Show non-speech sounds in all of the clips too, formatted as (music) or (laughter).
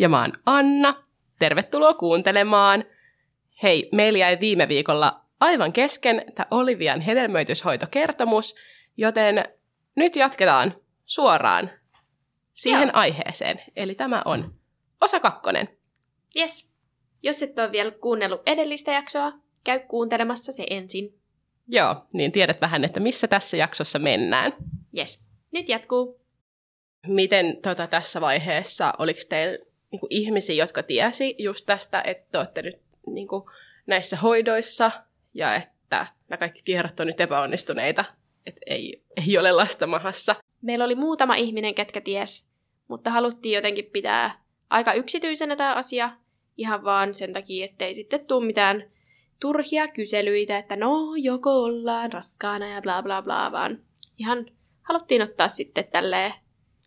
Ja mä oon Anna. Tervetuloa kuuntelemaan. Hei, meillä jäi viime viikolla aivan kesken tämä Olivian hedelmöityshoitokertomus, joten nyt jatketaan suoraan siihen Joo. aiheeseen. Eli tämä on osa kakkonen. Yes. Jos et ole vielä kuunnellut edellistä jaksoa, käy kuuntelemassa se ensin. Joo, niin tiedät vähän, että missä tässä jaksossa mennään. Yes. Nyt jatkuu. Miten tota, tässä vaiheessa, oliko teillä niinku, ihmisiä, jotka tiesi just tästä, että te olette nyt niinku, näissä hoidoissa ja että nämä kaikki kierrot on nyt epäonnistuneita, että ei, ei ole lasta mahassa? Meillä oli muutama ihminen, ketkä ties, mutta haluttiin jotenkin pitää aika yksityisenä tämä asia, ihan vaan sen takia, ettei sitten tule mitään turhia kyselyitä, että no, joko ollaan raskaana ja bla bla bla, vaan ihan haluttiin ottaa sitten tälleen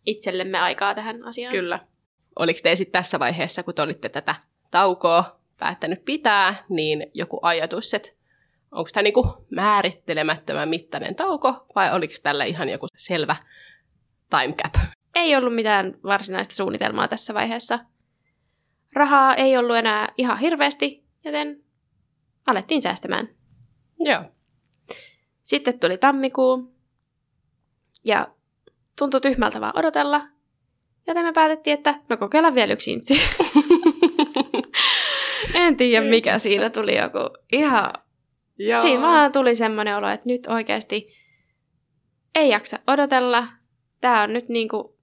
itsellemme aikaa tähän asiaan. Kyllä. Oliko te sitten tässä vaiheessa, kun te olitte tätä taukoa päättänyt pitää, niin joku ajatus, että onko tämä niinku määrittelemättömän mittainen tauko vai oliko tällä ihan joku selvä time cap? Ei ollut mitään varsinaista suunnitelmaa tässä vaiheessa. Rahaa ei ollut enää ihan hirveästi, joten alettiin säästämään. Joo. Sitten tuli tammikuu, ja tuntui tyhmältä vaan odotella, joten me päätettiin, että no kokeillaan vielä yksi insi. (laughs) en tiedä, mikä siinä tuli joku ihan... Joo. Siinä vaan tuli semmoinen olo, että nyt oikeasti ei jaksa odotella. Tämä on nyt niinku,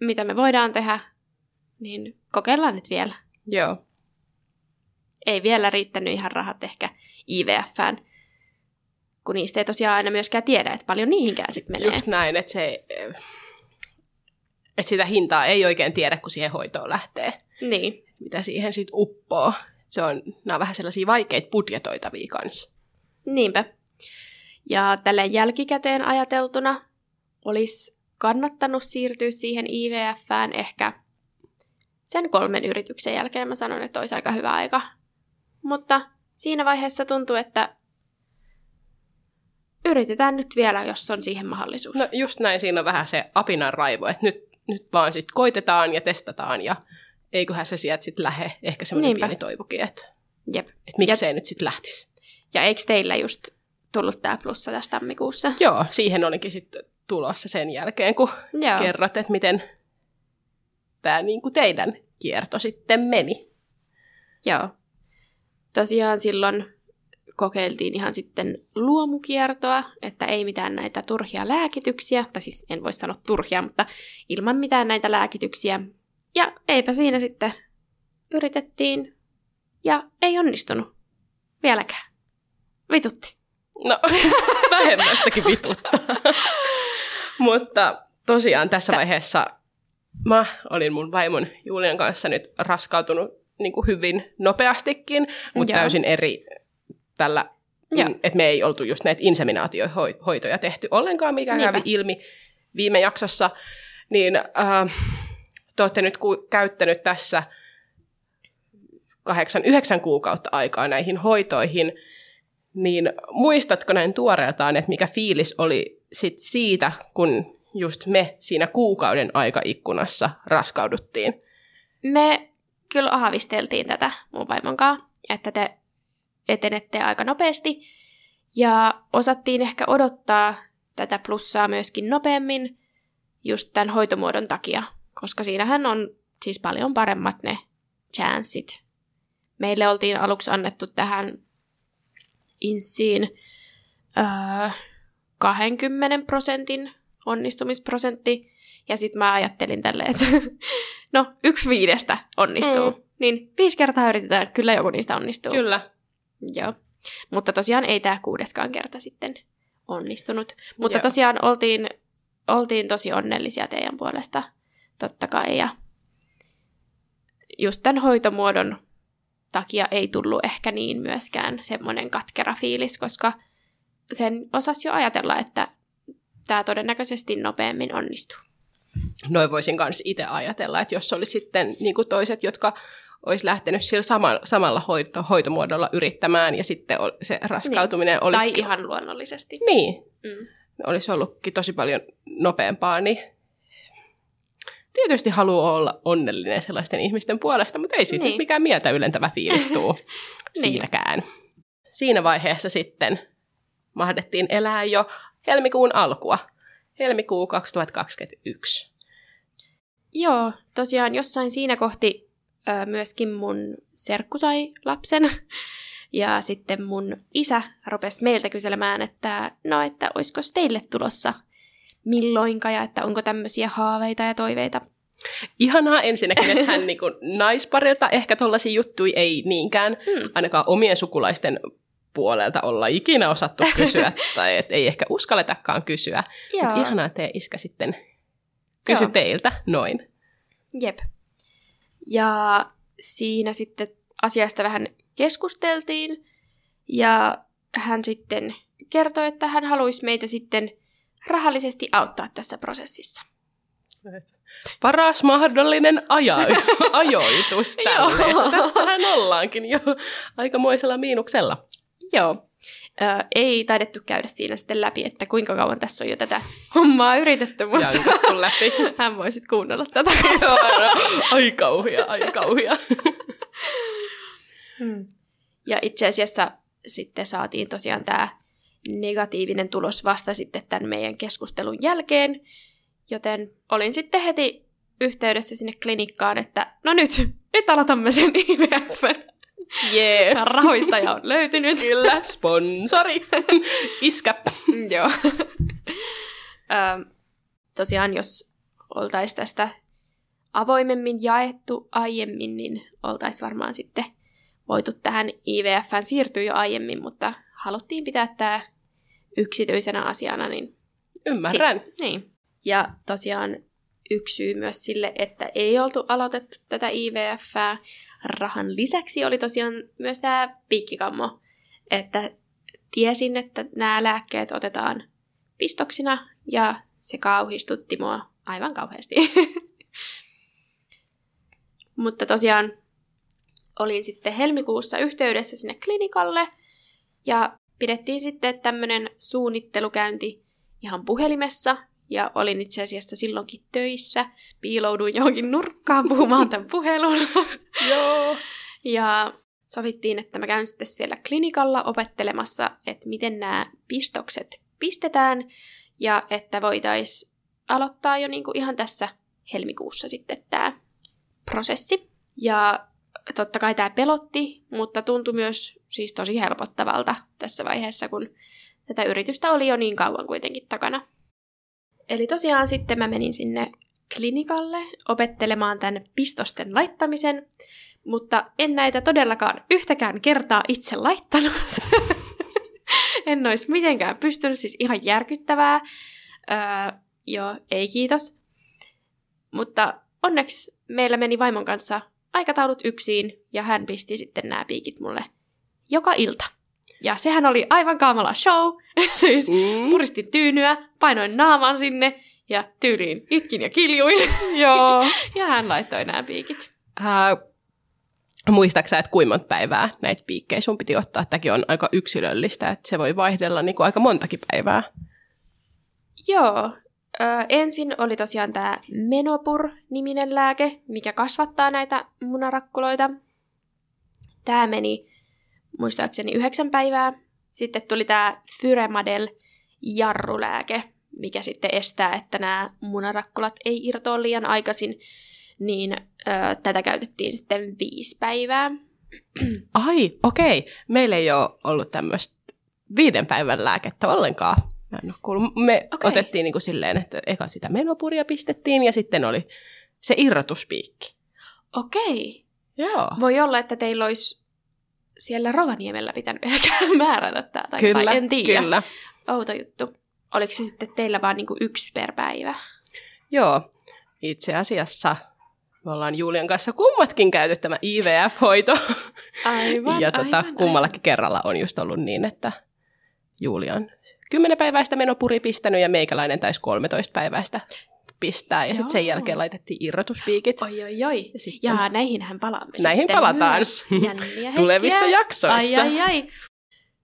mitä me voidaan tehdä, niin kokeillaan nyt vielä. Joo. Ei vielä riittänyt ihan rahat ehkä IVFään, kun niistä ei tosiaan aina myöskään tiedä, että paljon niihinkään sitten menee. Just näin, että se, että sitä hintaa ei oikein tiedä, kun siihen hoitoon lähtee. Niin. Mitä siihen sitten uppoo. Se on, nämä on vähän sellaisia vaikeita budjetoitavia kanssa. Niinpä. Ja tälle jälkikäteen ajateltuna olisi kannattanut siirtyä siihen IVFään ehkä sen kolmen yrityksen jälkeen. Mä sanon, että olisi aika hyvä aika. Mutta siinä vaiheessa tuntuu, että yritetään nyt vielä, jos on siihen mahdollisuus. No just näin, siinä on vähän se apinan raivo, että nyt, nyt vaan sitten koitetaan ja testataan ja eiköhän se sieltä sitten lähe. Ehkä semmoinen pieni toivokin, että, Jep. että miksei nyt sitten lähtisi. Ja eikö teillä just tullut tämä plussa tässä tammikuussa? Joo, siihen olinkin sitten tulossa sen jälkeen, kun Joo. kerrot, että miten tämä niinku teidän kierto sitten meni. Joo. Tosiaan silloin kokeiltiin ihan sitten luomukiertoa, että ei mitään näitä turhia lääkityksiä, tai siis en voi sanoa turhia, mutta ilman mitään näitä lääkityksiä. Ja eipä siinä sitten yritettiin, ja ei onnistunut vieläkään. Vitutti. No, (laughs) vähemmästäkin vituttaa. (laughs) Mutta tosiaan tässä vaiheessa mä olin mun vaimon Julian kanssa nyt raskautunut niin kuin hyvin nopeastikin, mutta Joo. täysin eri tällä, Joo. että me ei oltu just näitä inseminaatiohoitoja tehty ollenkaan, mikä Niinpä. kävi ilmi viime jaksossa. Niin äh, te olette nyt ku- käyttänyt tässä kahdeksan, yhdeksän kuukautta aikaa näihin hoitoihin, niin muistatko näin tuoreeltaan, että mikä fiilis oli sit siitä, kun just me siinä kuukauden aikaikkunassa raskauduttiin? Me kyllä aavisteltiin tätä mun vaimon kanssa, että te etenette aika nopeasti. Ja osattiin ehkä odottaa tätä plussaa myöskin nopeammin just tämän hoitomuodon takia, koska siinähän on siis paljon paremmat ne chanssit. Meille oltiin aluksi annettu tähän insiin öö, 20 prosentin onnistumisprosentti, ja sitten mä ajattelin tälleen, että (laughs) no, yksi viidestä onnistuu. Mm. Niin viisi kertaa yritetään, kyllä joku niistä onnistuu. Kyllä. Joo. Mutta tosiaan ei tämä kuudeskaan kerta sitten onnistunut. Mutta Joo. tosiaan oltiin, oltiin tosi onnellisia teidän puolesta, totta kai. Ja, just tämän hoitomuodon takia ei tullut ehkä niin myöskään semmoinen katkera fiilis, koska sen osasi jo ajatella, että tämä todennäköisesti nopeammin onnistuu. Noin voisin myös itse ajatella, että jos oli sitten niin kuin toiset, jotka olisi lähtenyt sillä samalla, samalla hoito, hoitomuodolla yrittämään ja sitten se raskautuminen niin. olisi... Tai ihan luonnollisesti. Niin. Mm. Olisi ollutkin tosi paljon nopeampaa, niin tietysti haluaa olla onnellinen sellaisten ihmisten puolesta, mutta ei siitä niin. mikään mieltä ylentävä fiilis tuu (laughs) niin. siitäkään. Siinä vaiheessa sitten mahdettiin elää jo helmikuun alkua, helmikuu 2021. Joo, tosiaan jossain siinä kohti ö, myöskin mun serkku sai lapsen. (laughs) Ja sitten mun isä rupesi meiltä kyselemään, että no, että olisiko teille tulossa milloinka ja että onko tämmöisiä haaveita ja toiveita. Ihanaa ensinnäkin, että hän (laughs) niin naisparilta ehkä tuollaisia juttuja ei niinkään hmm. ainakaan omien sukulaisten puolelta olla ikinä osattu kysyä, (laughs) tai et ei ehkä uskalletakaan kysyä. Mutta ihanaa, että iskä sitten kysy Joo. teiltä noin. Jep. Ja siinä sitten asiasta vähän keskusteltiin, ja hän sitten kertoi, että hän haluaisi meitä sitten rahallisesti auttaa tässä prosessissa. Paras mahdollinen aja- (laughs) ajoitus tälle. Tässähän ollaankin jo aikamoisella miinuksella. Joo. Ö, ei taidettu käydä siinä sitten läpi, että kuinka kauan tässä on jo tätä hommaa yritetty, mutta läpi. (laughs) hän voisit kuunnella tätä. ai kauhia, ai kauhia. (laughs) Hmm. Ja itse asiassa sitten saatiin tosiaan tämä negatiivinen tulos vasta sitten tämän meidän keskustelun jälkeen, joten olin sitten heti yhteydessä sinne klinikkaan, että no nyt, nyt aloitamme sen IVFn. Yeah. Rahoittaja on löytynyt. Kyllä, sponsori. (laughs) Iskä. Joo. Ö, (laughs) tosiaan, jos oltaisiin tästä avoimemmin jaettu aiemmin, niin oltaisiin varmaan sitten voitu tähän IVFään siirtyä jo aiemmin, mutta haluttiin pitää tämä yksityisenä asiana. Niin Ymmärrän. Si- niin. Ja tosiaan yksi syy myös sille, että ei oltu aloitettu tätä IVFää rahan lisäksi oli tosiaan myös tämä piikkikammo. Että tiesin, että nämä lääkkeet otetaan pistoksina ja se kauhistutti mua aivan kauheasti. (laughs) Mutta tosiaan olin sitten helmikuussa yhteydessä sinne klinikalle ja pidettiin sitten tämmöinen suunnittelukäynti ihan puhelimessa ja olin itse asiassa silloinkin töissä. Piilouduin johonkin nurkkaan puhumaan tämän puhelun. (laughs) Joo. Ja sovittiin, että mä käyn sitten siellä klinikalla opettelemassa, että miten nämä pistokset pistetään ja että voitaisiin aloittaa jo niinku ihan tässä helmikuussa sitten tämä prosessi. Ja totta kai tämä pelotti, mutta tuntui myös siis tosi helpottavalta tässä vaiheessa, kun tätä yritystä oli jo niin kauan kuitenkin takana. Eli tosiaan sitten mä menin sinne klinikalle opettelemaan tämän pistosten laittamisen, mutta en näitä todellakaan yhtäkään kertaa itse laittanut. (laughs) en olisi mitenkään pystynyt, siis ihan järkyttävää. Öö, joo, ei kiitos. Mutta onneksi meillä meni vaimon kanssa aikataulut yksin ja hän pisti sitten nämä piikit mulle joka ilta. Ja sehän oli aivan kamala show. (laughs) siis mm. puristin tyynyä, painoin naaman sinne ja tyyliin itkin ja kiljuin. (laughs) Joo. (laughs) ja hän laittoi nämä piikit. Uh, muistaaksä, että kuinka monta päivää näitä piikkejä sun piti ottaa? Tämäkin on aika yksilöllistä, että se voi vaihdella niin kuin aika montakin päivää. Joo. Ö, ensin oli tosiaan tämä Menopur-niminen lääke, mikä kasvattaa näitä munarakkuloita. Tämä meni muistaakseni yhdeksän päivää. Sitten tuli tämä Fyremadel jarrulääke, mikä sitten estää, että nämä munarakkulat ei irtoa liian aikaisin, niin ö, tätä käytettiin sitten viisi päivää. Ai, okei. Okay. Meillä ei ole ollut tämmöistä viiden päivän lääkettä ollenkaan. Mä en ole kuullut. Me okay. otettiin niin kuin silleen, että eka sitä menopuria pistettiin ja sitten oli se irrotuspiikki. Okei. Joo. Voi olla, että teillä olisi siellä Rovaniemellä pitänyt ehkä (laughs) määrätä tämä, tai kyllä, en tiedä. Kyllä, Outo juttu. Oliko se sitten teillä vaan niinku yksi per päivä? Joo, itse asiassa Me ollaan Julian kanssa kummatkin käyty tämä IVF-hoito. Aivan, ja tota, aivan, kummallakin aivan. kerralla on just ollut niin, että Julian 10 päiväistä menopuri pistänyt ja meikäläinen taisi 13 päiväistä pistää. Ja sitten sen jälkeen laitettiin irrotuspiikit. Oi, oi, oi. Ja, sitten, Ja näihinhän palaamme Näihin palataan. myös. (laughs) Tulevissa jaksoissa. Ai, ai, ai.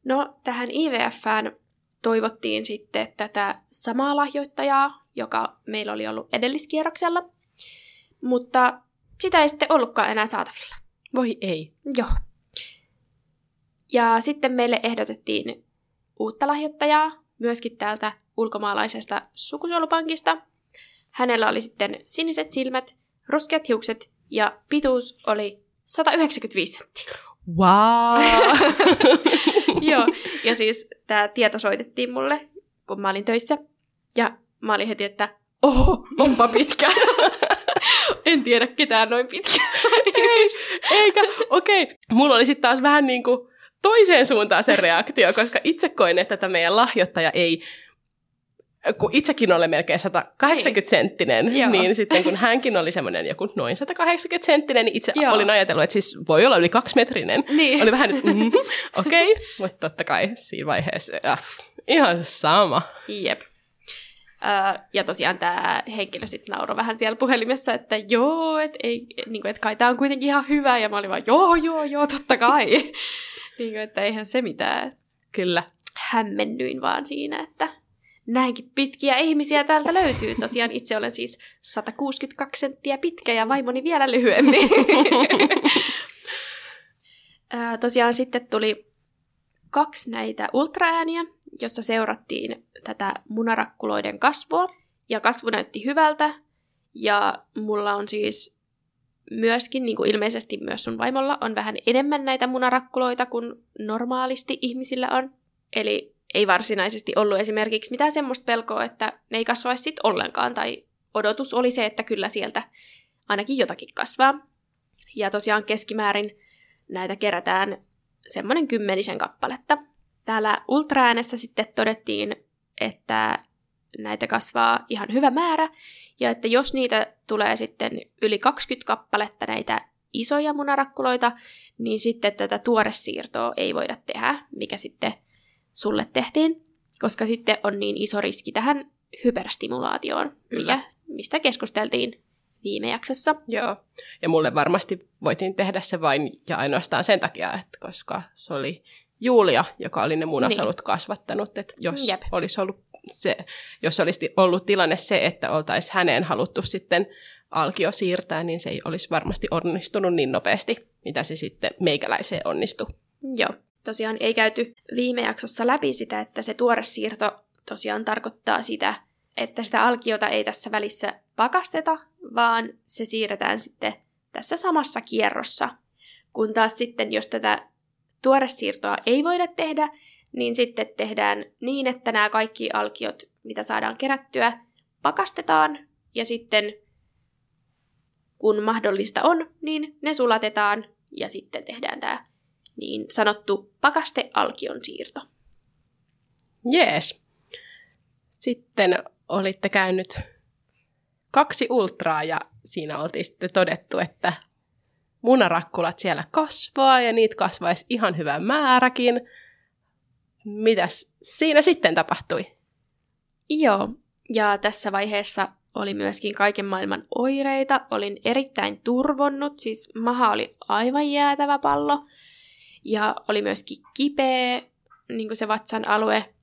No, tähän IVFään toivottiin sitten tätä samaa lahjoittajaa, joka meillä oli ollut edelliskierroksella, mutta sitä ei sitten ollutkaan enää saatavilla. Voi ei. Joo. Ja sitten meille ehdotettiin uutta lahjoittajaa, myöskin täältä ulkomaalaisesta sukusolupankista. Hänellä oli sitten siniset silmät, ruskeat hiukset ja pituus oli 195 senttiä. Wow! (laughs) Joo, ja siis tämä tieto soitettiin mulle, kun mä olin töissä. Ja mä olin heti, että oho, onpa pitkä. (laughs) en tiedä ketään noin pitkä. ei, eikä, okei. Okay. Mulla oli sitten taas vähän niin kuin toiseen suuntaan se reaktio, koska itse koin, että tämä meidän lahjoittaja ei kun itsekin olen melkein 180 senttinen, Joo. niin sitten kun hänkin oli semmoinen joku noin 180 senttinen, niin itse Joo. olin ajatellut, että siis voi olla yli kaksimetrinen. niin. Oli vähän, mm, okei, okay. mutta totta kai siinä vaiheessa äh, ihan sama. Jep. Öö, ja tosiaan tämä henkilö sitten nauroi vähän siellä puhelimessa, että joo, että niin et kai tämä on kuitenkin ihan hyvä. Ja mä olin vaan, joo, joo, joo, totta kai. (laughs) niin kuin, että eihän se mitään. Kyllä. Hämmennyin vaan siinä, että näinkin pitkiä ihmisiä täältä löytyy. Tosiaan itse olen siis 162 senttiä pitkä ja vaimoni vielä lyhyempi. (laughs) Tosiaan sitten tuli kaksi näitä ultraääniä, jossa seurattiin tätä munarakkuloiden kasvua. Ja kasvu näytti hyvältä. Ja mulla on siis myöskin, niin kuin ilmeisesti myös sun vaimolla, on vähän enemmän näitä munarakkuloita kuin normaalisti ihmisillä on. Eli ei varsinaisesti ollut esimerkiksi mitään semmoista pelkoa, että ne ei kasvaisi sit ollenkaan, tai odotus oli se, että kyllä sieltä ainakin jotakin kasvaa. Ja tosiaan keskimäärin näitä kerätään semmoinen kymmenisen kappaletta. Täällä ultraäänessä sitten todettiin, että näitä kasvaa ihan hyvä määrä, ja että jos niitä tulee sitten yli 20 kappaletta näitä isoja munarakkuloita, niin sitten tätä tuoresiirtoa ei voida tehdä, mikä sitten sulle tehtiin, koska sitten on niin iso riski tähän hyperstimulaatioon, Kyllä. mikä, mistä keskusteltiin viime jaksossa. Joo. Ja mulle varmasti voitiin tehdä se vain ja ainoastaan sen takia, että koska se oli Julia, joka oli ne munasolut niin. kasvattanut. Että jos Jep. olisi ollut se, jos olisi ollut tilanne se, että oltaisiin häneen haluttu sitten alkio siirtää, niin se ei olisi varmasti onnistunut niin nopeasti, mitä se sitten meikäläiseen onnistui. Joo. Tosiaan ei käyty viime jaksossa läpi sitä, että se tuoresiirto tosiaan tarkoittaa sitä, että sitä alkiota ei tässä välissä pakasteta, vaan se siirretään sitten tässä samassa kierrossa. Kun taas sitten, jos tätä tuoresiirtoa ei voida tehdä, niin sitten tehdään niin, että nämä kaikki alkiot, mitä saadaan kerättyä, pakastetaan ja sitten kun mahdollista on, niin ne sulatetaan ja sitten tehdään tämä niin sanottu pakastealkion siirto. Jees. Sitten olitte käynyt kaksi ultraa ja siinä oltiin sitten todettu, että munarakkulat siellä kasvaa ja niitä kasvaisi ihan hyvä määräkin. Mitäs siinä sitten tapahtui? Joo, ja tässä vaiheessa oli myöskin kaiken maailman oireita. Olin erittäin turvonnut, siis maha oli aivan jäätävä pallo. Ja oli myöskin kipeä, niin kuin se vatsan alue.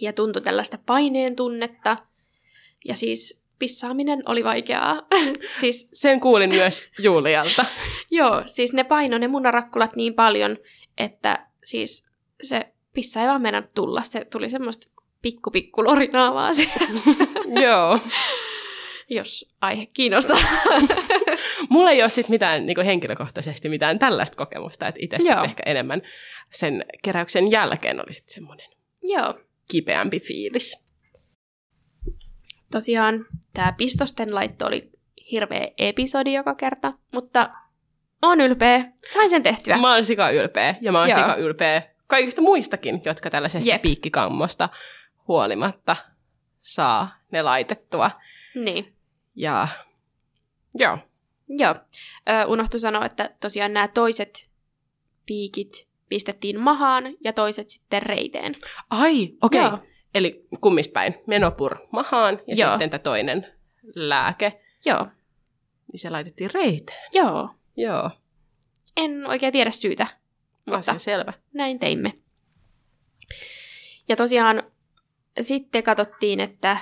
Ja tuntui tällaista paineen tunnetta. Ja siis pissaaminen oli vaikeaa. (laughs) siis Sen kuulin myös Julialta. (laughs) Joo, siis ne paino ne munarakkulat niin paljon, että siis se pissa ei vaan mennä tulla. Se tuli semmoista pikku pikku lorinaa vaan sieltä, (laughs) Joo. jos aihe kiinnostaa. Mulla ei ole sit mitään niin henkilökohtaisesti mitään tällaista kokemusta, että itse sitten ehkä enemmän sen keräyksen jälkeen oli sitten semmoinen Joo, kipeämpi fiilis. tosiaan tämä pistosten laitto oli hirveä episodi joka kerta, mutta on ylpeä. Sain sen tehtyä. Mä oon sika ylpeä ja mä oon Joo. sika ylpeä kaikista muistakin, jotka tällaisesta Jep. piikkikammosta huolimatta saa ne laitettua. Niin. Ja Joo. Joo. Ö, unohtu sanoa, että tosiaan nämä toiset piikit pistettiin mahaan ja toiset sitten reiteen. Ai, okei. Joo. Okay. Eli kummispäin. Menopur mahaan ja Joo. sitten tämä toinen lääke, Joo. niin se laitettiin reiteen. Joo. Joo, En oikein tiedä syytä, mutta asia selvä. näin teimme. Ja tosiaan sitten katsottiin, että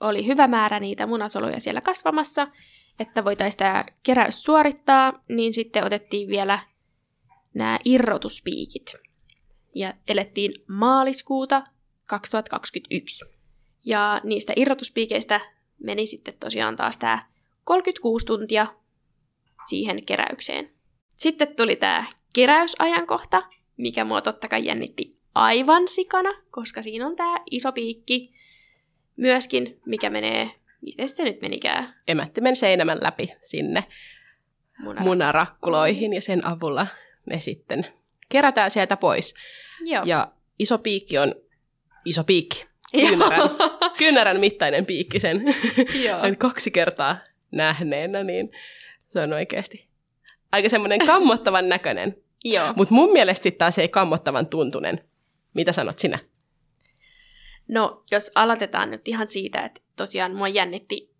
oli hyvä määrä niitä munasoluja siellä kasvamassa, että voitaisiin tämä keräys suorittaa, niin sitten otettiin vielä nämä irrotuspiikit. Ja elettiin maaliskuuta 2021. Ja niistä irrotuspiikeistä meni sitten tosiaan taas tämä 36 tuntia siihen keräykseen. Sitten tuli tämä keräysajankohta, mikä mua totta kai jännitti aivan sikana, koska siinä on tämä iso piikki myöskin, mikä menee, miten se nyt menikään? Emättimen seinämän läpi sinne Munara. munarakkuloihin ja sen avulla ne sitten kerätään sieltä pois. Joo. Ja iso piikki on iso piikki. Kyynärän, kyynärän mittainen piikki sen Joo. Kaksi kertaa nähneenä, niin se on oikeasti aika semmoinen kammottavan näköinen. Joo. Mutta mun mielestä sitten taas ei kammottavan tuntunen. Mitä sanot sinä? No, jos aloitetaan nyt ihan siitä, että tosiaan mua jännitti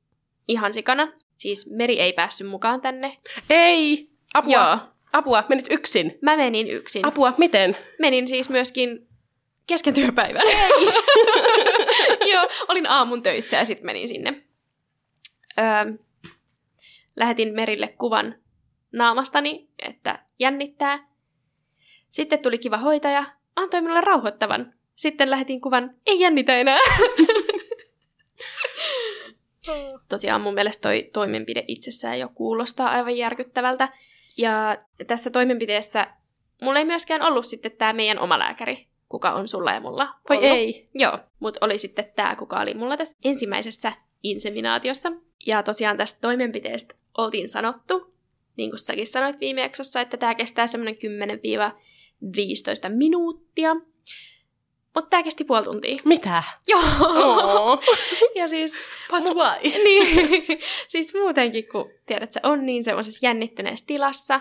ihan sikana. Siis Meri ei päässyt mukaan tänne. Ei! Apua! Joo. Apua! Menit yksin! Mä menin yksin. Apua! Miten? Menin siis myöskin kesken työpäivän. Ei! (laughs) Joo, olin aamun töissä ja sitten menin sinne. Öö, lähetin Merille kuvan naamastani, että jännittää. Sitten tuli kiva hoitaja, antoi minulle rauhoittavan. Sitten lähetin kuvan, ei jännitä enää. Tosiaan mun mielestä toi toimenpide itsessään jo kuulostaa aivan järkyttävältä. Ja tässä toimenpiteessä mulla ei myöskään ollut sitten tämä meidän oma lääkäri, kuka on sulla ja mulla Voi ollut. ei! Joo, mutta oli sitten tämä, kuka oli mulla tässä ensimmäisessä inseminaatiossa. Ja tosiaan tästä toimenpiteestä oltiin sanottu, niin kuin säkin sanoit viime jaksossa, että tämä kestää semmoinen 10-15 minuuttia. Mutta tämä kesti puoli tuntia. Mitä? Joo! Oh. (laughs) ja siis, But why? (laughs) niin, (laughs) siis muutenkin, kun tiedät, se on niin semmoisessa jännittyneessä tilassa.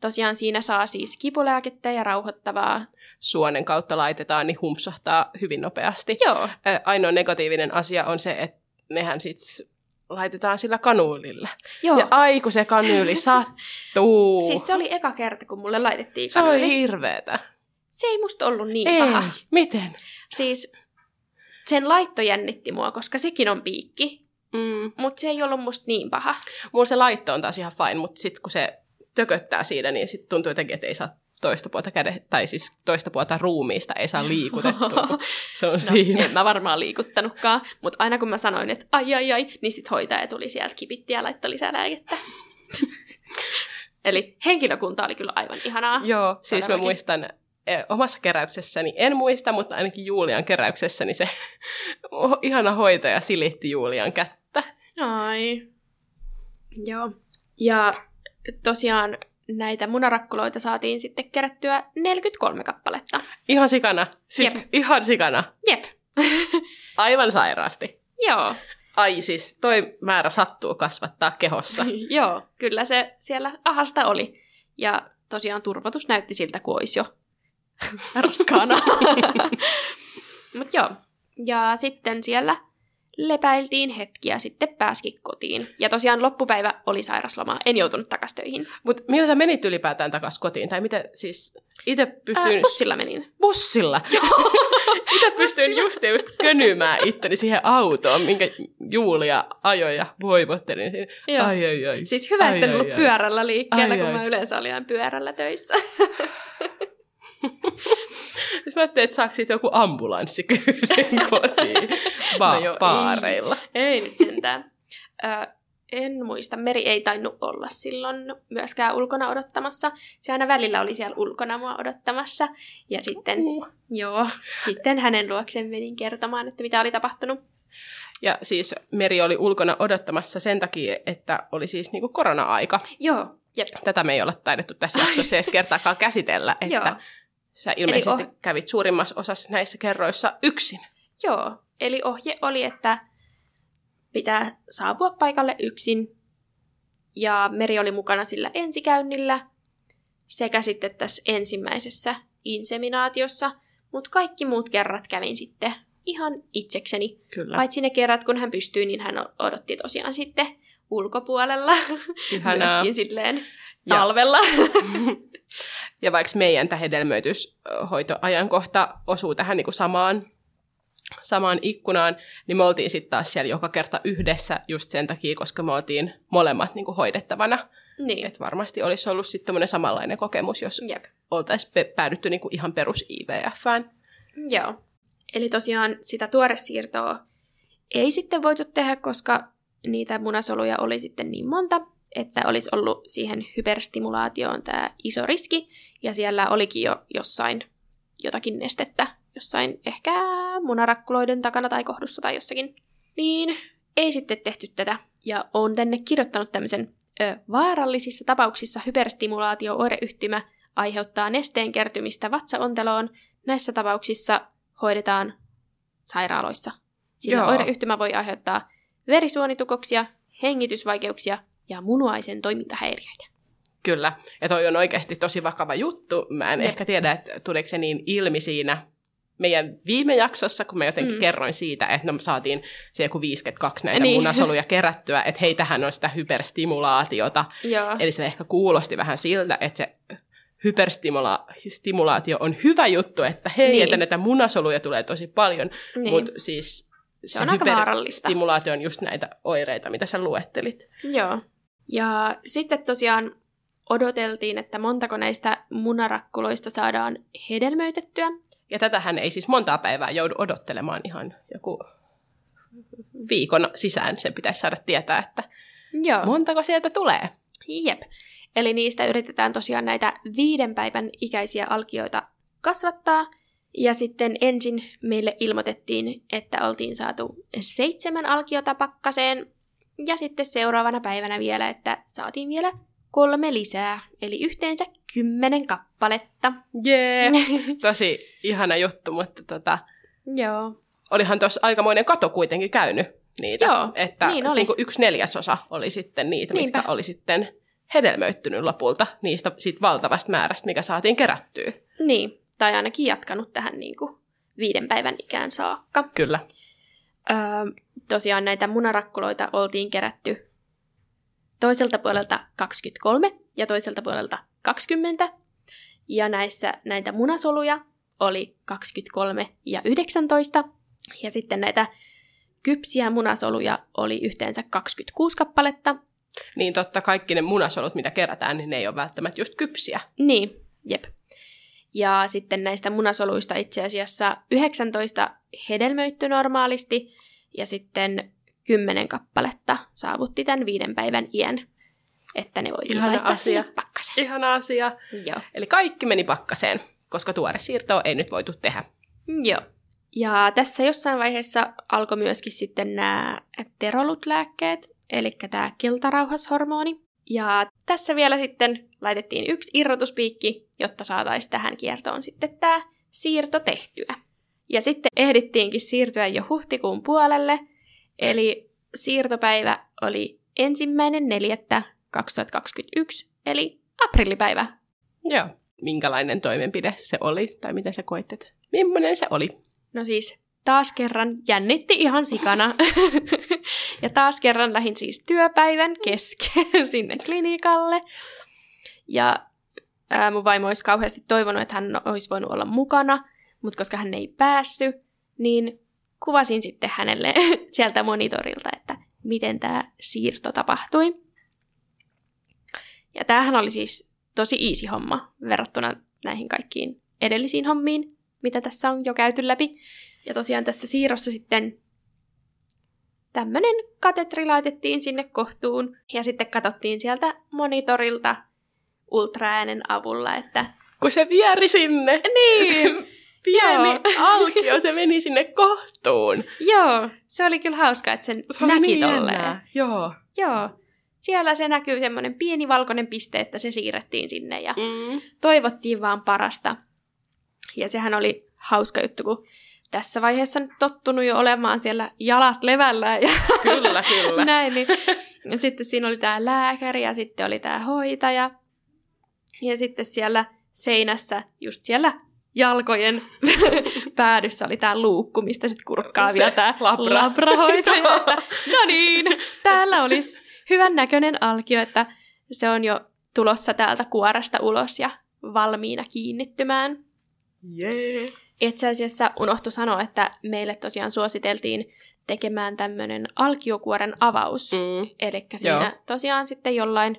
Tosiaan siinä saa siis kipulääkettä ja rauhoittavaa. Suonen kautta laitetaan, niin humpsahtaa hyvin nopeasti. Joo, Ainoa negatiivinen asia on se, että nehän sitten laitetaan sillä kanuulilla. joo. Ja ai kun se kanyyli sattuu. Siis se oli eka kerta, kun mulle laitettiin se on kanyyli. hirveetä. Se ei musta ollut niin Ei, paha. miten? Siis sen laitto jännitti mua, koska sekin on piikki, Mm. mutta se ei ollut musta niin paha. Mulla se laitto on taas ihan fine, mutta sitten kun se tököttää siinä, niin sitten tuntuu jotenkin, että ei saa toista puolta käde, tai siis toista puolta ruumiista ei saa liikutettua. Se on (laughs) No, siinä. en mä varmaan liikuttanutkaan, mutta aina kun mä sanoin, että ai ai ai, niin sit hoitaja tuli sieltä kipitti ja laittoi lisää lääkettä. (laughs) Eli henkilökunta oli kyllä aivan ihanaa. Joo, siis mä muistan omassa keräyksessäni, en muista, mutta ainakin Julian keräyksessäni se (laughs) ihana hoitaja silitti Julian kättä. Ai. Joo. Ja tosiaan näitä munarakkuloita saatiin sitten kerättyä 43 kappaletta. Ihan sikana. Siis Jep. ihan sikana. Jep. (laughs) Aivan sairaasti. Joo. Ai siis, toi määrä sattuu kasvattaa kehossa. (laughs) Joo, kyllä se siellä ahasta oli. Ja tosiaan turvotus näytti siltä, kuin olisi jo (laughs) raskaana. (laughs) Mutta joo. Ja sitten siellä lepäiltiin hetkiä, ja sitten pääskin kotiin. Ja tosiaan loppupäivä oli sairaslomaa. En joutunut takas töihin. Mutta millä sä menit ylipäätään takaisin kotiin? Tai miten siis itse pystyin... Ää, bussilla menin. bussilla. (laughs) Itse pystyin just just könymään itteni siihen autoon, minkä Julia ajoi ja voivottelin siinä. Joo. Ai, ai, ai. Siis hyvä, Ai, että en ollut ai. pyörällä liikkeellä, Ai, kun ai. mä yleensä olin pyörällä töissä. Mä ajattelin, että saako siitä joku ambulanssi (laughs) kotiin ba- No joo, ei. Ei nyt sentään. Ö, en muista. Meri ei tainnut olla silloin myöskään ulkona odottamassa. Se aina välillä oli siellä ulkona mua odottamassa. Ja sitten, Uh. joo, sitten hänen luokseen menin kertomaan, että mitä oli tapahtunut. Ja siis Meri oli ulkona odottamassa sen takia, että oli siis niinku korona-aika. Joo, jep. Tätä me ei olla taidettu tässä jaksossa edes (laughs) kertaakaan käsitellä, että Joo. Sä ilmeisesti oh- kävit suurimmassa osassa näissä kerroissa yksin. Joo, eli ohje oli, että pitää saapua paikalle yksin. Ja Meri oli mukana sillä ensikäynnillä sekä sitten tässä ensimmäisessä inseminaatiossa, mutta kaikki muut kerrat kävin sitten ihan itsekseni. Kyllä. Paitsi ne kerrat, kun hän pystyi, niin hän odotti tosiaan sitten ulkopuolella. (laughs) Ihanaa. Myöskin silleen Ja- talvella. (laughs) Ja vaikka meidän tämä hedelmöityshoitoajankohta osuu tähän niin kuin samaan, samaan ikkunaan, niin me oltiin sitten taas siellä joka kerta yhdessä just sen takia, koska me oltiin molemmat niin kuin hoidettavana. niin. Et varmasti olisi ollut sitten samanlainen kokemus, jos Jep. oltaisiin pe- päädytty niin kuin ihan perus IVFään. Joo. Eli tosiaan sitä tuoresiirtoa ei sitten voitu tehdä, koska niitä munasoluja oli sitten niin monta, että olisi ollut siihen hyperstimulaatioon tämä iso riski, ja siellä olikin jo jossain jotakin nestettä, jossain ehkä munarakkuloiden takana tai kohdussa tai jossakin. Niin ei sitten tehty tätä, ja on tänne kirjoittanut tämmöisen ö, vaarallisissa tapauksissa hyperstimulaatio-oireyhtymä aiheuttaa nesteen kertymistä vatsaonteloon. Näissä tapauksissa hoidetaan sairaaloissa. Sillä Joo. oireyhtymä voi aiheuttaa verisuonitukoksia, hengitysvaikeuksia ja munuaisen toimintahäiriöitä. Kyllä. Ja toi on oikeasti tosi vakava juttu. Mä en Jep. ehkä tiedä, että tuliko se niin ilmi siinä meidän viime jaksossa, kun mä jotenkin Mm. kerroin siitä, että no saatiin se joku 52 näitä Niin. munasoluja kerättyä, että hei, tähän on sitä hyperstimulaatiota. Joo. Eli se ehkä kuulosti vähän siltä, että se hyperstimulaatio on hyvä juttu, että hei, Niin. että näitä munasoluja tulee tosi paljon, niin. mutta siis se on aika vaarallista. hyperstimulaatio on just näitä oireita, mitä sä luettelit. Joo. Ja sitten tosiaan odoteltiin, että montako näistä munarakkuloista saadaan hedelmöitettyä. Ja tätähän ei siis montaa päivää joudu odottelemaan ihan joku viikon sisään. Sen pitäisi saada tietää, että Joo. montako sieltä tulee. Jep. Eli niistä yritetään tosiaan näitä viiden päivän ikäisiä alkioita kasvattaa. Ja sitten ensin meille ilmoitettiin, että oltiin saatu seitsemän alkiota pakkaseen. Ja sitten seuraavana päivänä vielä, että saatiin vielä kolme lisää. Eli yhteensä kymmenen kappaletta. Jee, (laughs) tosi ihana juttu, mutta tota, Joo. olihan tuossa aikamoinen kato kuitenkin käynyt niitä. Joo, että niin oli. Niin kuin yksi neljäsosa oli sitten niitä, Niinpä. mitkä oli sitten hedelmöittynyt lopulta niistä siitä valtavasta määrästä, mikä saatiin kerättyä. Niin, tai ainakin jatkanut tähän niin kuin viiden päivän ikään saakka. Kyllä. Öö, tosiaan näitä munarakkuloita oltiin kerätty toiselta puolelta 23 ja toiselta puolelta 20. Ja näissä näitä munasoluja oli 23 ja 19. Ja sitten näitä kypsiä munasoluja oli yhteensä 26 kappaletta. Niin totta, kaikki ne munasolut, mitä kerätään, niin ne ei ole välttämättä just kypsiä. Niin, jep. Ja sitten näistä munasoluista itse asiassa 19 hedelmöitty normaalisti ja sitten 10 kappaletta saavutti tämän viiden päivän iän, että ne voitiin Ihana laittaa asia. sinne pakkaseen. Ihana asia. Joo. Eli kaikki meni pakkaseen, koska tuore siirtoa ei nyt voitu tehdä. Joo. Ja tässä jossain vaiheessa alkoi myöskin sitten nämä terolutlääkkeet, eli tämä kiltarauhashormoni. Ja tässä vielä sitten laitettiin yksi irrotuspiikki, jotta saataisiin tähän kiertoon sitten tämä siirto tehtyä. Ja sitten ehdittiinkin siirtyä jo huhtikuun puolelle, eli siirtopäivä oli ensimmäinen neljättä 2021, eli aprillipäivä. Joo. Minkälainen toimenpide se oli, tai miten sä koit, että millainen se oli? No siis taas kerran jännitti ihan sikana. (laughs) ja taas kerran lähin siis työpäivän kesken (laughs) sinne klinikalle. Ja ää, mun vaimo olisi kauheasti toivonut, että hän olisi voinut olla mukana, mutta koska hän ei päässyt, niin kuvasin sitten hänelle (laughs) sieltä monitorilta, että miten tämä siirto tapahtui. Ja tämähän oli siis tosi easy homma verrattuna näihin kaikkiin edellisiin hommiin, mitä tässä on jo käyty läpi. Ja tosiaan tässä siirrossa sitten tämmönen katetri laitettiin sinne kohtuun ja sitten katsottiin sieltä monitorilta ultraäänen avulla, että Kun se vieri sinne. niin, (laughs) Pieni Joo. (laughs) alkio, se meni sinne kohtuun. joo, se oli kyllä hauska, että sen Se näki niin tolleen. jännää. Joo. Joo, siellä se näkyy semmoinen pieni valkoinen piste, että se siirrettiin sinne ja Mm. toivottiin vaan parasta. Ja sehän oli hauska juttu, kun tässä vaiheessa nyt tottunut jo olemaan siellä jalat levällä ja (laughs) Kyllä, kyllä. näin, niin ja (laughs) sitten siinä oli tämä lääkäri ja sitten oli tämä hoitaja. Ja sitten siellä seinässä, just siellä jalkojen (laughs) päädyssä oli tämä luukku, mistä sitten kurkkaa vielä tämä labra. labrahoitaja. no niin, täällä olisi hyvän näköinen alkio, että se on jo tulossa täältä kuoresta ulos ja valmiina kiinnittymään. Jee. Itse asiassa unohtu sanoa, että meille tosiaan suositeltiin tekemään tämmöinen alkiokuoren avaus. Mm. Eli siinä Joo. tosiaan sitten jollain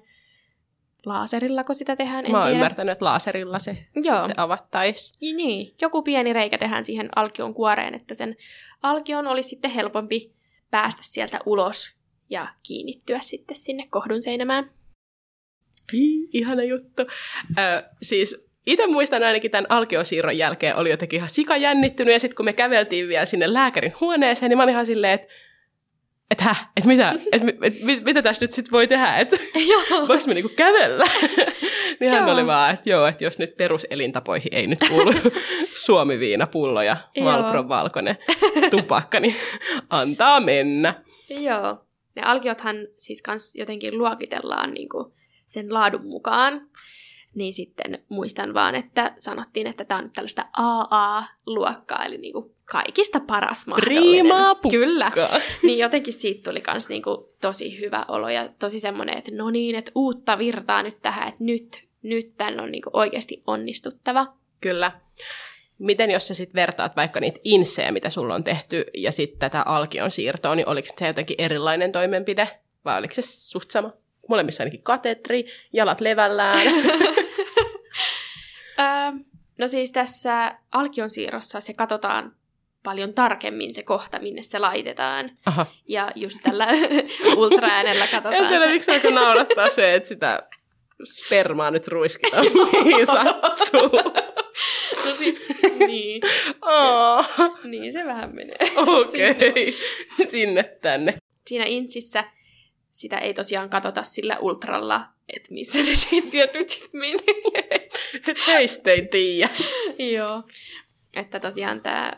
laaserilla, kun sitä tehdään, en Mä oon tiedä. ymmärtänyt, että laaserilla se Joo. sitten avattaisi. Niin, joku pieni reikä tehdään siihen alkion kuoreen, että sen alkion olisi sitten helpompi päästä sieltä ulos ja kiinnittyä sitten sinne kohdun seinämään. Ihana juttu. Ö, siis itse muistan ainakin tämän alkiosiirron jälkeen oli jotenkin ihan sikajännittynyt, ja sitten kun me käveltiin vielä sinne lääkärin huoneeseen, niin mä olin ihan silleen, että et häh, et mitä, et, et, mit, mitä tästä nyt sitten voi tehdä, että (laughs) voiko me niinku kävellä? (laughs) niin hän Joo. oli vaan, että joo, että jos nyt peruselintapoihin ei nyt kuulu (laughs) suomiviinapullo ja Joo. Malbron valkoinen tupakka, niin antaa mennä. Joo. Ne alkiothan siis kans jotenkin luokitellaan niinku sen laadun mukaan. Niin sitten muistan vaan, että sanottiin, että tämä on nyt tällaista AA-luokkaa, eli niinku kaikista paras mahdollinen. Pukkaa. Kyllä. (laughs) Niin jotenkin siitä tuli kans niinku tosi hyvä olo ja tosi semmoinen, että no niin, että uutta virtaa nyt tähän, että nyt, nyt tän on niinku oikeasti onnistuttava. Kyllä. Miten jos sä sitten vertaat vaikka niitä insejä, mitä sulla on tehty, ja sitten tätä alkion siirtoa, niin oliko se jotenkin erilainen toimenpide? Vai oliko se suht sama? Molemmissa ainakin katetri, jalat levällään. (laughs) No siis tässä alkion siirrossa se katsotaan paljon tarkemmin se kohta, minne se laitetaan. Aha. Ja just tällä (laughs) ultraäänellä En katsotaan tiedä, se. miksi aika naurattaa se, että sitä spermaa nyt ruiskitaan (laughs) mihin sattuu. No siis, niin, Oh, niin se vähän menee. Okei, okay. sinne tänne. Siinä insissä sitä ei tosiaan katsota sillä ultralla, että missä ne sitten nyt sitten menee. Heistä ei tiedä. Joo. Että tosiaan tämä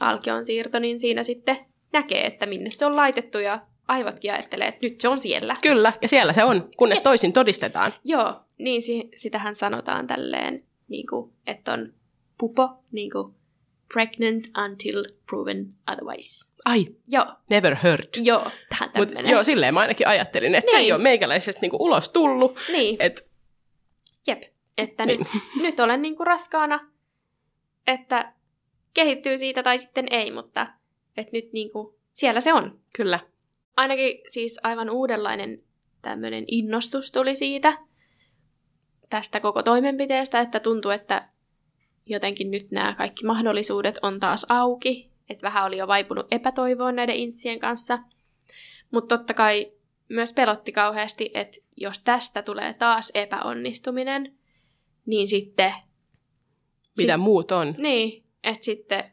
alkion siirto, niin siinä sitten näkee, että minne se on laitettu ja aivotkin ajattelee, että nyt se on siellä. Kyllä, ja siellä se on, kunnes toisin todistetaan. Joo, niin si- sitähän sanotaan tälleen, niin kuin, että on pupo, niin kuin, pregnant until proven otherwise. Ai, Joo, never heard. joo, tähän tämmöinen. joo, silleen mä ainakin ajattelin, että niin. se ei Niin. ole meikäläisestä niinku ulos tullut. Niin, Et, jep. Että niin. nyt, nyt olen niin kuin raskaana, että kehittyy siitä tai sitten ei, mutta että nyt niin kuin, siellä se on. Kyllä. Ainakin siis aivan uudenlainen tämmöinen innostus tuli siitä, tästä koko toimenpiteestä, että tuntuu, että jotenkin nyt nämä kaikki mahdollisuudet on taas auki, että vähän oli jo vaipunut epätoivoon näiden insien kanssa, mutta totta kai myös pelotti kauheasti, että jos tästä tulee taas epäonnistuminen, niin sitten... Mitä sit- muut on. Niin, että sitten...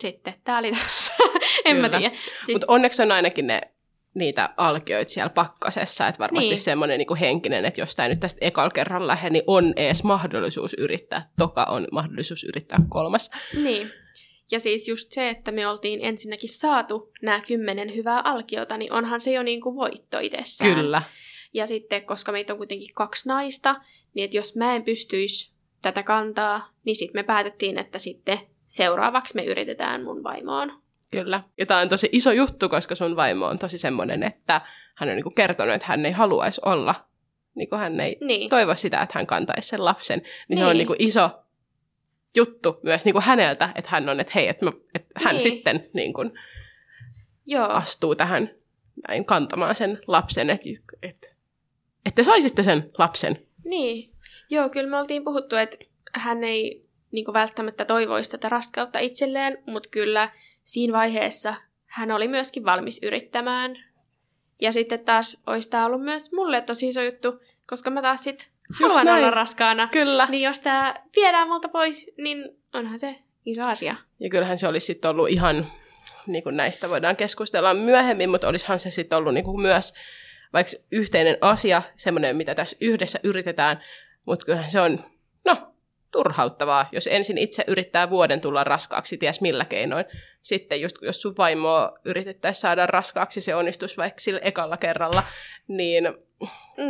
Sitten tämä oli tässä. (laughs) en mä tiedä. Siis, Mutta onneksi on ainakin ne niitä alkioita siellä pakkasessa, että varmasti Niin. semmoinen niinku henkinen, että jos tämä nyt tästä ekal kerran lähde, niin on ees mahdollisuus yrittää. Toka on mahdollisuus yrittää kolmas. Niin. Ja siis just se, että me oltiin ensinnäkin saatu nämä kymmenen hyvää alkiota, niin onhan se jo niin kuin voitto itsessään. Kyllä. Ja sitten, koska meitä on kuitenkin kaksi naista, niin että jos mä en pystyisi tätä kantaa, niin sitten me päätettiin, että sitten seuraavaksi me yritetään mun vaimoon. Kyllä. Ja tämä on tosi iso juttu, koska sun vaimo on tosi semmoinen, että hän on niinku kertonut, että hän ei haluaisi olla. Niinku hän ei Niin. toivo sitä, että hän kantaisi sen lapsen. Niin, niin. se on Niin. niinku iso juttu myös niinku häneltä, että hän on, että hei, että, mä, että hän Niin. sitten niinku Joo. astuu tähän näin kantamaan sen lapsen, että, että, että te saisitte sen lapsen. Niin. Joo, kyllä me oltiin puhuttu, että hän ei niin välttämättä toivoisi tätä raskautta itselleen, mutta kyllä siinä vaiheessa hän oli myöskin valmis yrittämään. Ja sitten taas olisi tämä ollut myös mulle tosi iso juttu, koska mä taas sit haluan olla raskaana. Kyllä. Niin jos tämä viedään multa pois, niin onhan se iso asia. Ja kyllähän se olisi sitten ollut ihan, niin kuin näistä voidaan keskustella myöhemmin, mutta olisihan se sitten ollut niin kuin myös vaikka yhteinen asia, semmoinen, mitä tässä yhdessä yritetään, mutta kyllähän se on, no, turhauttavaa, jos ensin itse yrittää vuoden tulla raskaaksi, ties millä keinoin. Sitten just jos sun vaimoa yritettäisiin saada raskaaksi, se onnistus vaikka sillä ekalla kerralla, niin,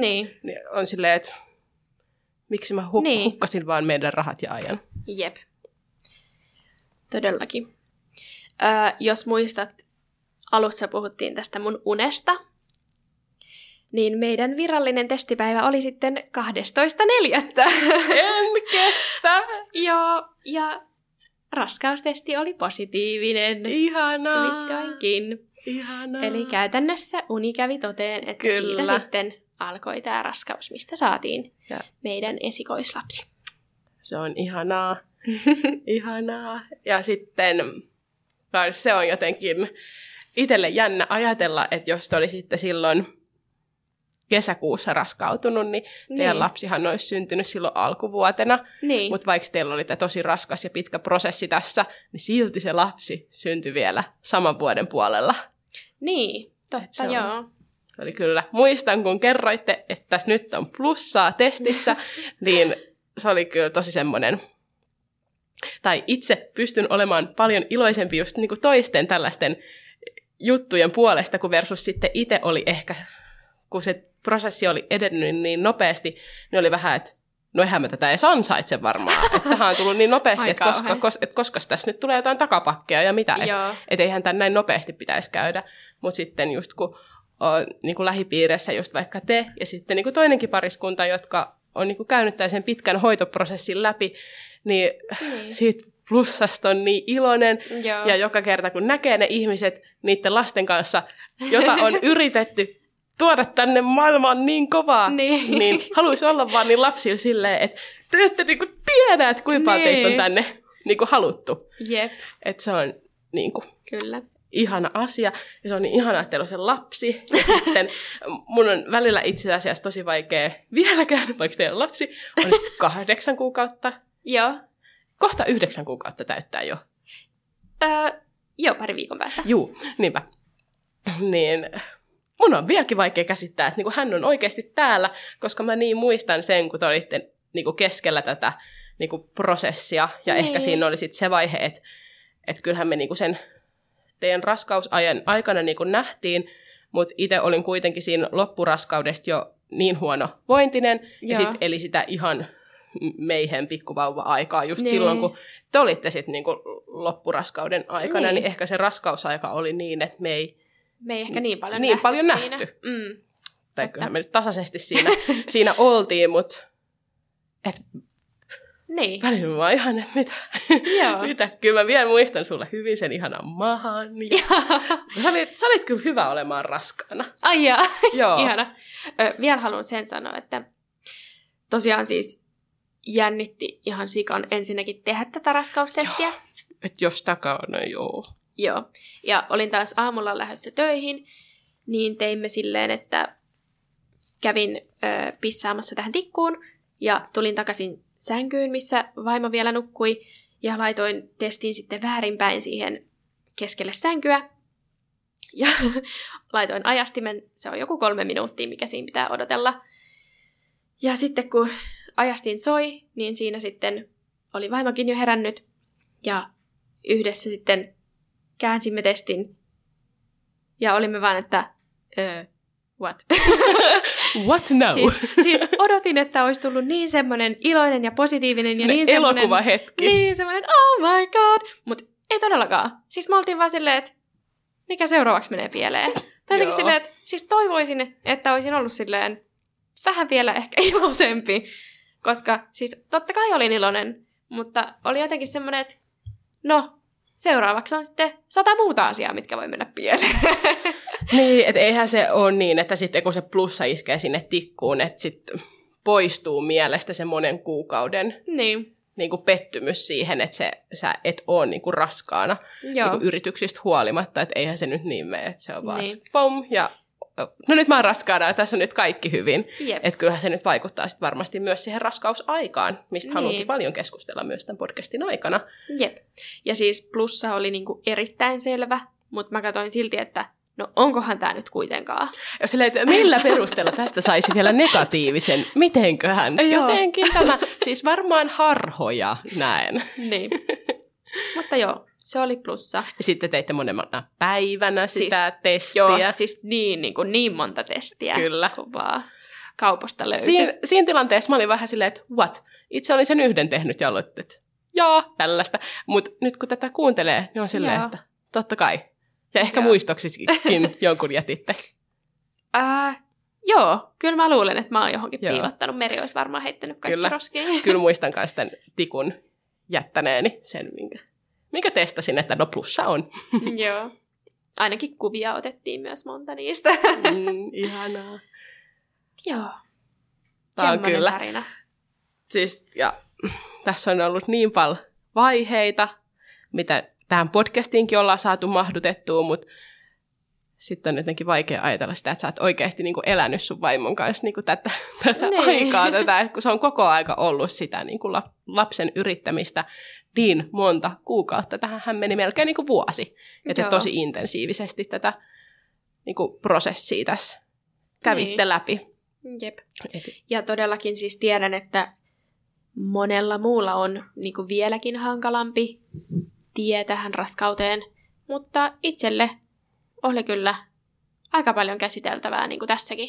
Niin, niin on silleen, että miksi mä huk- Niin. hukkasin vaan meidän rahat ja ajan. jep. Todellakin. Öö, jos muistat, alussa puhuttiin tästä mun unesta, niin meidän virallinen testipäivä oli sitten 12.4. En kestä! (laughs) Joo, ja raskaustesti oli positiivinen. Ihanaa! Vihdoinkin. Ihanaa! Eli käytännössä uni kävi toteen, että Kyllä. siitä sitten alkoi tämä raskaus, mistä saatiin Ja. meidän esikoislapsi. Se on ihanaa. (laughs) ihanaa. Ja sitten se on jotenkin itselle jännä ajatella, että jos te olisitte silloin kesäkuussa raskautunut, niin teidän Niin. lapsihan olisi syntynyt silloin alkuvuotena. Niin, Mutta vaikka teillä oli tämä tosi raskas ja pitkä prosessi tässä, niin silti se lapsi syntyi vielä saman vuoden puolella. niin totta se joo. Oli kyllä. Muistan, kun kerroitte, että tässä nyt on plussaa testissä, (laughs) niin se oli kyllä tosi semmoinen. Tai itse pystyn olemaan paljon iloisempi just niin kuin toisten tällaisten juttujen puolesta, kun versus sitten itse oli ehkä, kun se prosessi oli edennyt niin nopeasti, niin oli vähän, että no eihän mä tätä edes ansaitse varmaan. (laughs) Että tähän on tullut niin nopeasti, että koska, kos, että koska tässä nyt tulee jotain takapakkeja ja mitä. Että että eihän tämän näin nopeasti pitäisi käydä. Mutta sitten just kun on niin kuin lähipiirissä just vaikka te ja sitten niin kuin toinenkin pariskunta, jotka on niin kuin käynyt sen pitkän hoitoprosessin läpi, niin Niin. siitä plussasta on niin iloinen. Joo. Ja joka kerta kun näkee ne ihmiset niiden lasten kanssa, jota on (laughs) yritetty tuoda tänne maailmaan niin kovaa, Niin. niin haluaisi olla vaan niin lapsilla silleen, että te ette niinku tiedä, että kuinka paljon teitä on Niin. tänne niinku haluttu. Jep, Että se on niinku kyllä. ihana asia. Ja se on niin ihana, että teillä on se lapsi. Ja sitten mun on välillä itse asiassa tosi vaikea vieläkään, vaikka teillä on lapsi, on kahdeksan kuukautta. Joo. Kohta yhdeksän kuukautta täyttää jo. Öö, joo, pari viikon päästä. Juu, niinpä. Niin mun on vieläkin vaikea käsittää, että niinku hän on oikeasti täällä, koska mä niin muistan sen, kun te olitte niinku keskellä tätä niinku prosessia. Ja Niin. ehkä siinä oli sitten se vaihe, että et kyllähän me niinku sen teidän raskausajan aikana niinku nähtiin, mutta itse olin kuitenkin siinä loppuraskaudesta jo niin huono vointinen, ja sitten eli sitä ihan meihen pikkuvauva-aikaa just Niin. niin. silloin, kun te olitte sitten niinku loppuraskauden aikana, Niin. niin. niin ehkä se raskausaika oli niin, että me ei, Me ei ehkä niin paljon Niin nähty paljon siinä. nähty. Mm. tai Totta. kyllähän me nyt tasaisesti siinä, (laughs) siinä oltiin, mutta et Niin. välillä mä ihan, että mitä, Joo. (laughs) mitä, kyllä mä vielä muistan sulle hyvin sen ihanan mahan. (laughs) Ja... Sä, olit, sä olit kyllä hyvä olemaan raskaana. Ai jaa. Joo. Ihana. Ö, vielä haluan sen sanoa, että tosiaan siis jännitti ihan sikan ensinnäkin tehdä tätä raskaustestiä. Joo. Että jos takana, joo. Joo. Ja olin taas aamulla lähdössä töihin, niin teimme silleen, että kävin ö, pissaamassa tähän tikkuun ja tulin takaisin sänkyyn, missä vaimo vielä nukkui, ja laitoin testin sitten väärinpäin siihen keskelle sänkyä. Ja (laughs) laitoin ajastimen, se on joku kolme minuuttia, mikä siinä pitää odotella. Ja sitten kun ajastin soi, niin siinä sitten oli vaimokin jo herännyt, ja yhdessä sitten käänsimme testin, ja olimme vaan, että öö, what? (laughs) What now? siis, siis odotin, että olisi tullut niin semmoinen iloinen ja positiivinen ja Sellainen niin semmoinen... elokuvahetki. Niin, semmoinen oh my god. Mutta ei todellakaan. Siis me oltiin vaan silleen, että mikä seuraavaksi menee pieleen. Tai jotenkin silleen, että siis toivoisin, että olisin ollut silleen vähän vielä ehkä (laughs) iloisempi. Koska siis totta kai olin iloinen, mutta oli jotenkin semmoinen, että no, seuraavaksi on sitten sata muuta asiaa, mitkä voi mennä pieleen. (laughs) Niin, että eihän se ole niin, että sitten kun se plussa iskee sinne tikkuun, että sitten poistuu mielestä se monen kuukauden niin, niin kuin pettymys siihen, että se, sä et ole niin kuin raskaana joo. niin kuin yrityksistä huolimatta, että eihän se nyt niin mene, että se on vaan Niin. niin. pom ja no nyt mä oon raskaana ja tässä on nyt kaikki hyvin. Että kyllähän se nyt vaikuttaa sit varmasti myös siihen raskausaikaan, mistä Niin. haluttiin paljon keskustella myös tämän podcastin aikana. Jep. Ja siis plussa oli niinku erittäin selvä, mutta mä katsoin silti, että no onkohan tämä nyt kuitenkaan. Jos silleen, että millä perusteella tästä saisi vielä negatiivisen? Mitenköhän? Joo. Jotenkin tämä, siis varmaan harhoja näen. Niin. Mutta joo, se oli plussa. Ja sitten teitte monena päivänä Siis- sitä testiä. Joo, siis niin, niin, kuin niin monta testiä, Kyllä. kun vaan kaupasta löytyi. Siin, siinä tilanteessa mä olin vähän silleen, että what? Itse olin sen yhden tehnyt ja aloitin, että jaa, tällaista. Mutta nyt kun tätä kuuntelee, niin on silleen, Joo. että totta kai. Ja ehkä Joo. muistoksikin (laughs) jonkun jätitte. Äh, joo, kyllä mä luulen, että mä oon johonkin Joo. piilottanut. Meri olisi varmaan heittänyt kaikki Kyllä. roskiin. Kyllä (laughs) muistan myös tämän tikun jättäneeni, sen minkä, minkä testasin, että no plussa on. (laughs) joo. Ainakin kuvia otettiin myös monta niistä. Mm, ihanaa. joo. Tää on kyllä. tarina. Siis, ja tässä on ollut niin paljon vaiheita, mitä tähän podcastinkin ollaan saatu mahdutettua, mutta sitten on jotenkin vaikea ajatella sitä, että sä oot oikeasti niinku elänyt sun vaimon kanssa niinku tätä, tätä Niin. aikaa, tätä, kun se on koko aika ollut sitä niinku la, lapsen yrittämistä niin monta kuukautta. Tähän meni melkein niinku vuosi, että Joo. tosi intensiivisesti tätä niinku prosessia tässä kävitte Niin. läpi. Jep. Ja todellakin siis tiedän, että monella muulla on niin kuin vieläkin hankalampi tie tähän raskauteen, mutta itselle oli kyllä aika paljon käsiteltävää niin kuin tässäkin.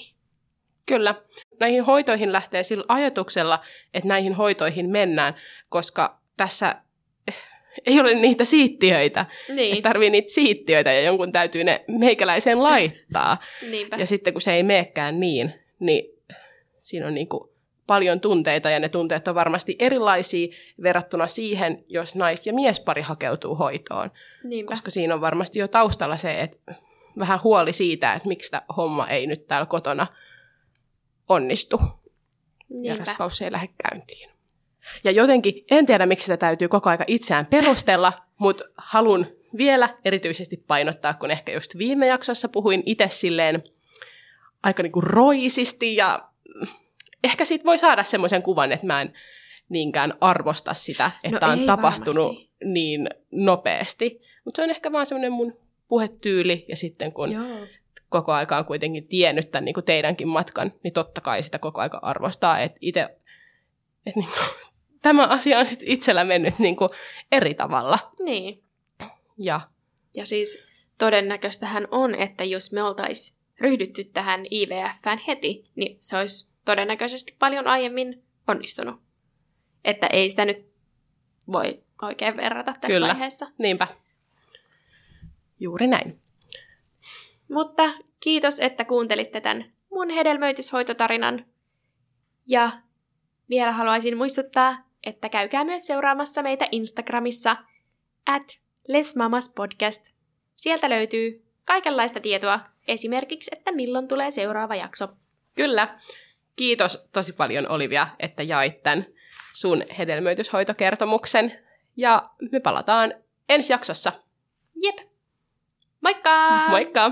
Kyllä. Näihin hoitoihin lähtee sillä ajatuksella, että näihin hoitoihin mennään, koska tässä (laughs) ei ole niitä siittiöitä. Niin, Että tarvii niitä siittiöitä ja jonkun täytyy ne meikäläiseen laittaa. (laughs) niinpä. Ja sitten kun se ei meekään niin, niin siinä on niin kuin paljon tunteita ja ne tunteet on varmasti erilaisia verrattuna siihen, jos nais- ja miespari hakeutuu hoitoon. niinpä. Koska siinä on varmasti jo taustalla se, että vähän huoli siitä, että miksi tämä homma ei nyt täällä kotona onnistu ja niinpä. raskaus ei lähde käyntiin. Ja jotenkin, en tiedä miksi sitä täytyy koko aika itseään perustella, mutta haluan vielä erityisesti painottaa, kun ehkä just viime jaksossa puhuin itse silleen aika niinku roisisti ja ehkä siitä voi saada semmoisen kuvan, että mä en niinkään arvosta sitä, että No on tapahtunut varmasti. niin nopeasti. Mutta se on ehkä vaan semmoinen mun puhetyyli ja sitten kun Joo. koko aika on kuitenkin tiennyt tämän niin kuin teidänkin matkan, niin totta kai sitä koko aika arvostaa, että itse, että niin kuin, tämä asia on sit itsellä mennyt niin kuin eri tavalla. Niin. Ja Ja siis todennäköistähän on, että jos me oltaisiin ryhdytty tähän IVFään heti, niin se olisi todennäköisesti paljon aiemmin onnistunut. Että ei sitä nyt voi oikein verrata tässä Kyllä. vaiheessa. niinpä, juuri näin. Mutta kiitos, että kuuntelitte tämän mun hedelmöityshoitotarinan. Ja vielä haluaisin muistuttaa, että käykää myös seuraamassa meitä Instagramissa at lesmamaspodcast. Sieltä löytyy kaikenlaista tietoa, esimerkiksi, että milloin tulee seuraava jakso. Kyllä. Kiitos tosi paljon Olivia, että jait tämän sun hedelmöityshoitokertomuksen. Ja me palataan ensi jaksossa. Jep. Moikka! Moikka!